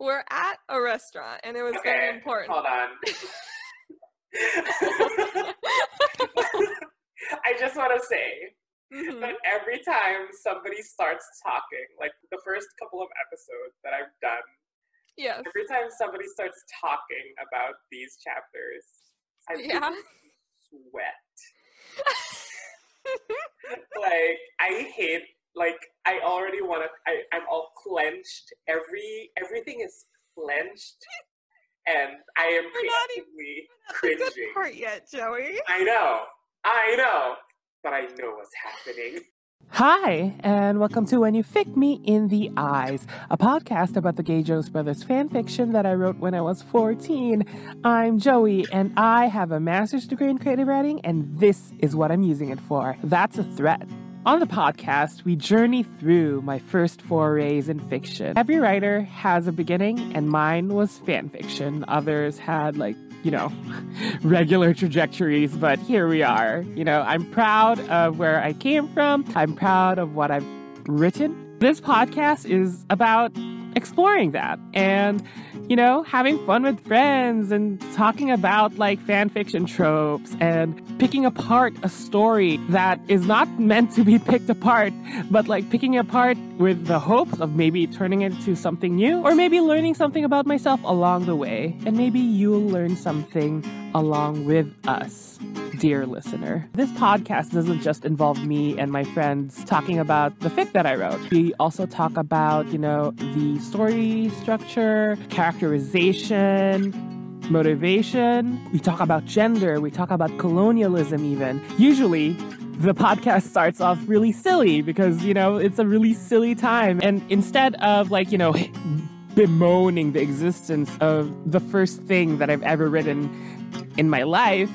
we're at a restaurant and it was Okay, very important. Hold on. I just want to say Mhm. that every time somebody starts talking, like the first couple of episodes that I've done, Yes. every time somebody starts talking about these chapters, I Yeah. sweat. like I hate like I already want to I I'm all clenched every everything is clenched and I am We're not even preemptively That's the good part yet, Joey. I know. I know. But I know what's happening. Hi, and welcome to When You Fick Me in the Eyes, a podcast about the Gay Jonas Brothers fan fiction that I wrote when I was 14. I'm Joey, and I have a master's degree in creative writing, and this is what I'm using it for. That's a threat. On the podcast, we journey through my first forays in fiction. Every writer has a beginning, and mine was fan fiction. Others had, like, you know, regular trajectories, but here we are. You know, I'm proud of where I came from. I'm proud of what I've written. This podcast is about exploring that and, you know, having fun with friends and talking about like fan fiction tropes and picking apart a story that is not meant to be picked apart, but like picking apart with the hopes of maybe turning it into something new or maybe learning something about myself along the way. And maybe you'll learn something along with us, dear listener. This podcast doesn't just involve me and my friends talking about the fic that I wrote. We also talk about, you know, the story structure, characterization, motivation. We talk about gender. We talk about colonialism, even. Usually, the podcast starts off really silly because, you know, it's a really silly time. And instead of, like, you know, bemoaning the existence of the first thing that I've ever written in my life,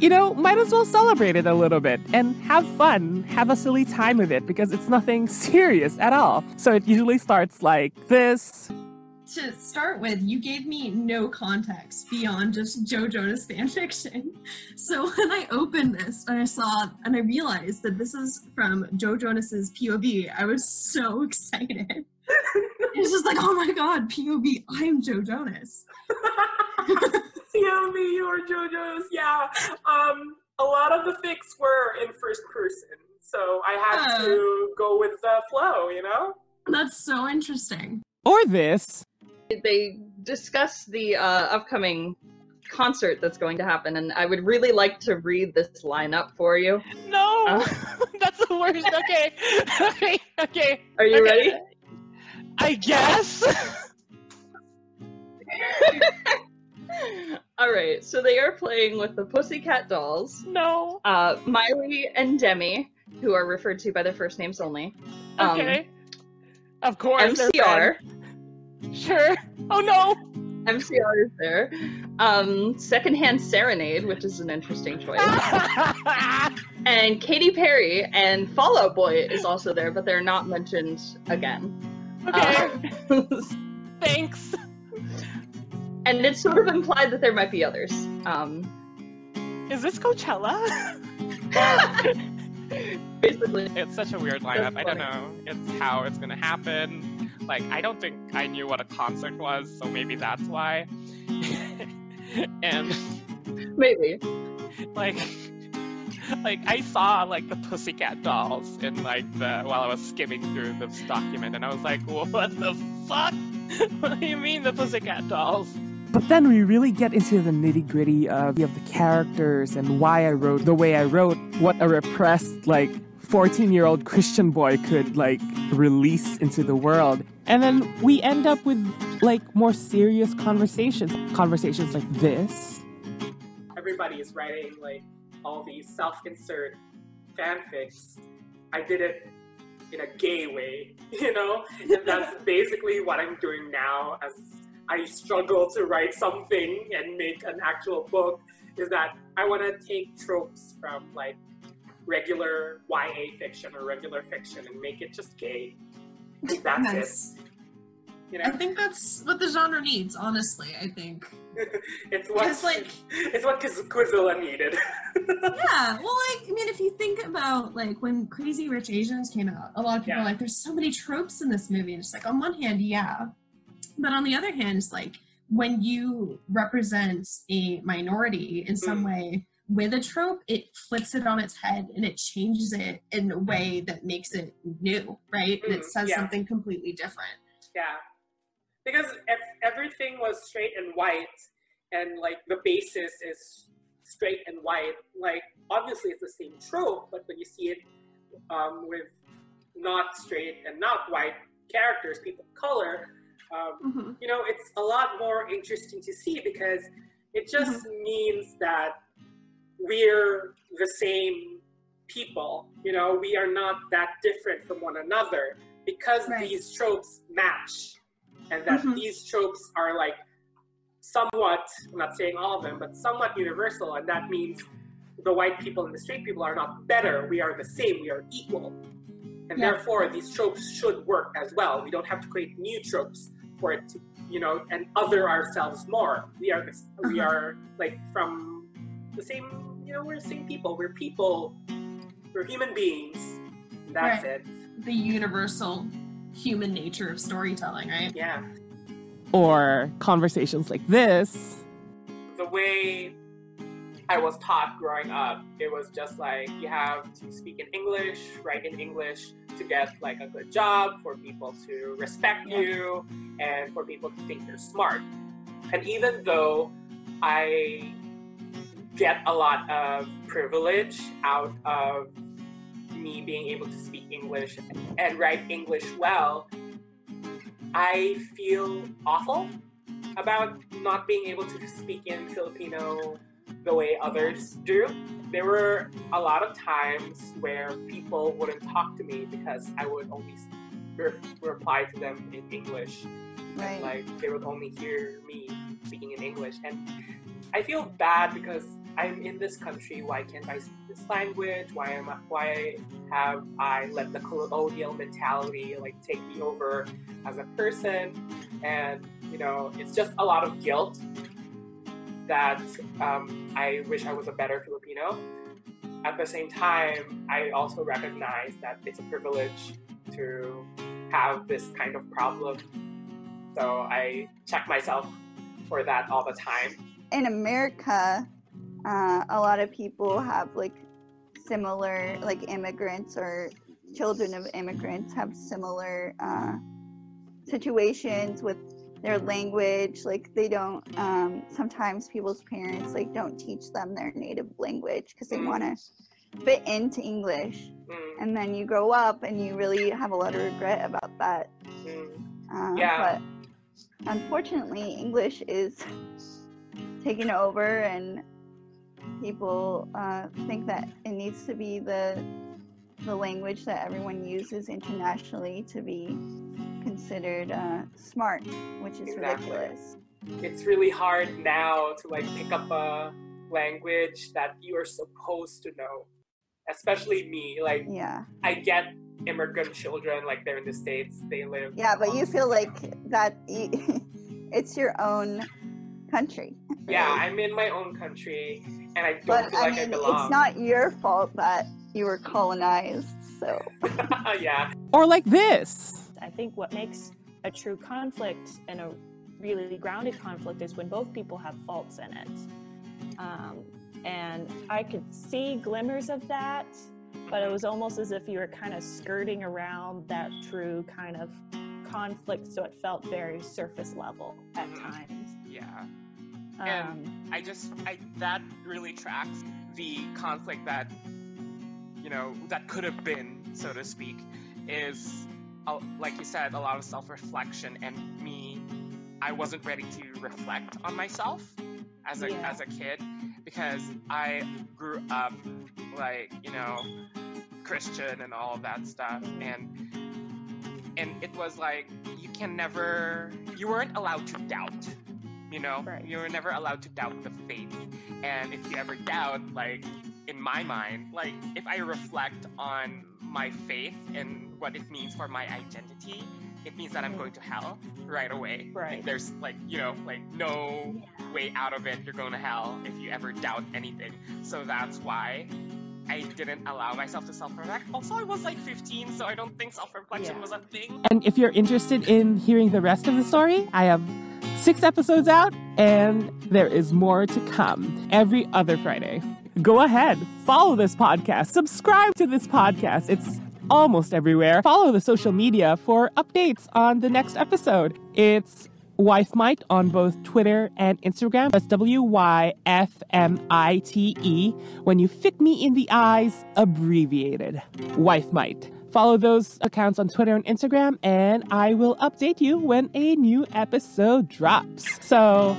you know, might as well celebrate it a little bit and have fun, have a silly time with it because it's nothing serious at all. So it usually starts like this. to start with, you gave me no context beyond just Joe Jonas fanfiction. So when I opened this and I saw and I realized that this is from Joe Jonas's POV, I was so excited. It's just like, oh my god, POV, I'm Joe Jonas. Yeah, me or JoJo's. Yeah. Um, a lot of the fics were in first person, so I had Uh. to go with the flow. You know. That's so interesting. Or this. they discuss the uh, upcoming concert that's going to happen, and I would really like to read this lineup for you. No, Uh. that's the worst. Okay, okay, okay. Are you Okay. ready? I guess. All right, so they are playing with the Pussycat Dolls, no. uh, Miley and Demi, who are referred to by their first names only. Um, Okay. of course. MCR. Sure. Oh no. MCR is there. Um, Secondhand Serenade, which is an interesting choice. and Katy Perry and Fall Out Boy is also there, but they're not mentioned again. okay. Uh, Thanks. And it's sort of implied that there might be others. Um, Is this Coachella? basically, It's such a weird lineup. I don't know. It's how it's gonna happen. Like, I don't think I knew what a concert was, so maybe that's why. and maybe. like, like I saw like the Pussycat Dolls in like the while I was skimming through this document, and I was like, what the fuck? what do you mean the Pussycat Dolls? But then we really get into the nitty gritty of, of the characters and why I wrote the way I wrote, what a repressed, like, 14 year old Christian boy could, like, release into the world. And then we end up with, like, more serious conversations. Conversations like this. Everybody is writing like all these self-insert fanfics. I did it in a gay way, you know, and that's basically what I'm doing now as I struggle to write something and make an actual book. Is that I want to take tropes from like regular YA fiction or regular fiction and make it just gay. That's Nice. it. You I think that's what the genre needs, honestly, I think. it's what like, it's what Quiz- Quizilla needed. yeah, well, like, I mean, if you think about, like, when Crazy Rich Asians came out, a lot of people Yeah. are like, there's so many tropes in this movie. And it's like, on one hand, yeah. But on the other hand, it's like when you represent a minority in some Mm. way with a trope, it flips it on its head and it changes it in a way that makes it new, right? And it Mm, says yeah. something completely different. Yeah. Because if everything was straight and white, and like the basis is straight and white, like obviously it's the same trope, but when you see it um, with not straight and not white characters, people of color, um, Mhm. you know, it's a lot more interesting to see because it just means that we're the same people. You know, we are not that different from one another because Right. these tropes match and that Mhm. these tropes are like somewhat, I'm not saying all of them, but somewhat universal. And that means the white people and the straight people are not better. We are the same. We are equal. And Yeah. therefore, these tropes should work as well. We don't have to create new tropes for it to, you know, and other ourselves more. We are, this, we Uh-huh. are like from the same, you know, we're the same people. We're people. We're human beings. That's Right. it. The universal human nature of storytelling, right? Yeah. Or conversations like this. the way I was taught growing up, it was just like you have to speak in English, write in English to get like a good job, for people to respect you, and for people to think you're smart. And even though I get a lot of privilege out of me being able to speak English and write English well, I feel awful about not being able to speak in Filipino the way others do. There were a lot of times where people wouldn't talk to me because I would only re- reply to them in English. Right. And like they would only hear me speaking in English. And I feel bad because I'm in this country. Why can't I speak this language? Why am I, why have I let the colonial mentality like take me over as a person? And you know, it's just a lot of guilt that um, I wish I was a better Filipino. At the same time, I also recognize that it's a privilege to have this kind of problem. So I check myself for that all the time. in America, uh, a lot of people have like similar, like immigrants or children of immigrants have similar uh, situations with their language. Like they don't. Um, sometimes people's parents like don't teach them their native language because they want to fit into English, Mm, and then you grow up and you really have a lot of regret about that. Uh, Yeah. But unfortunately, English is taken over, and people uh, think that it needs to be the the language that everyone uses internationally to be considered uh, smart, which is Exactly. ridiculous. It's really hard now to like pick up a language that you are supposed to know. Especially me, like Yeah, I get immigrant children, like they're in the states, they live. yeah, but you amongst- feel like that y- it's your own country. Yeah, I'm in my own country, and I don't But feel I like I mean, belong. it's not your fault that you were colonized. So yeah, Or like this. I think what makes a true conflict and a really grounded conflict is when both people have faults in it. Um, and I could see glimmers of that, but it was almost as if you were kind of skirting around that true kind of conflict, so it felt very surface level at Mhm. times. Yeah. And- Um, I just I that really tracks the conflict that you know that could have been, so to speak, is like you said, a lot of self-reflection and me. I wasn't ready to reflect on myself as a Yeah. as a kid because I grew up like you know Christian and all of that stuff and and it was like you can never you weren't allowed to doubt you know Right. you were never allowed to doubt the faith and if you ever doubt like in my mind like if i reflect on my faith and what it means for my identity it means that i'm going to hell right away Like, Right. there's like you know like no way out of it you're going to hell if you ever doubt anything so that's why I didn't allow myself to self-reflect. Also, I was like 15, so I don't think self-reflection Yeah. was a thing. And if you're interested in hearing the rest of the story, I have six episodes out and there is more to come every other Friday. Go ahead, follow this podcast, subscribe to this podcast. It's almost everywhere. Follow the social media for updates on the next episode. It's Wife Might on both Twitter and Instagram. That's W Y F M I T E. When you fit me in the eyes, abbreviated. Wife Might. Follow those accounts on Twitter and Instagram, and I will update you when a new episode drops. So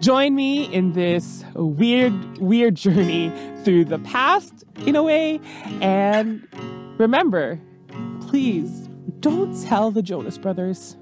join me in this weird, weird journey through the past in a way. And remember, please don't tell the Jonas Brothers.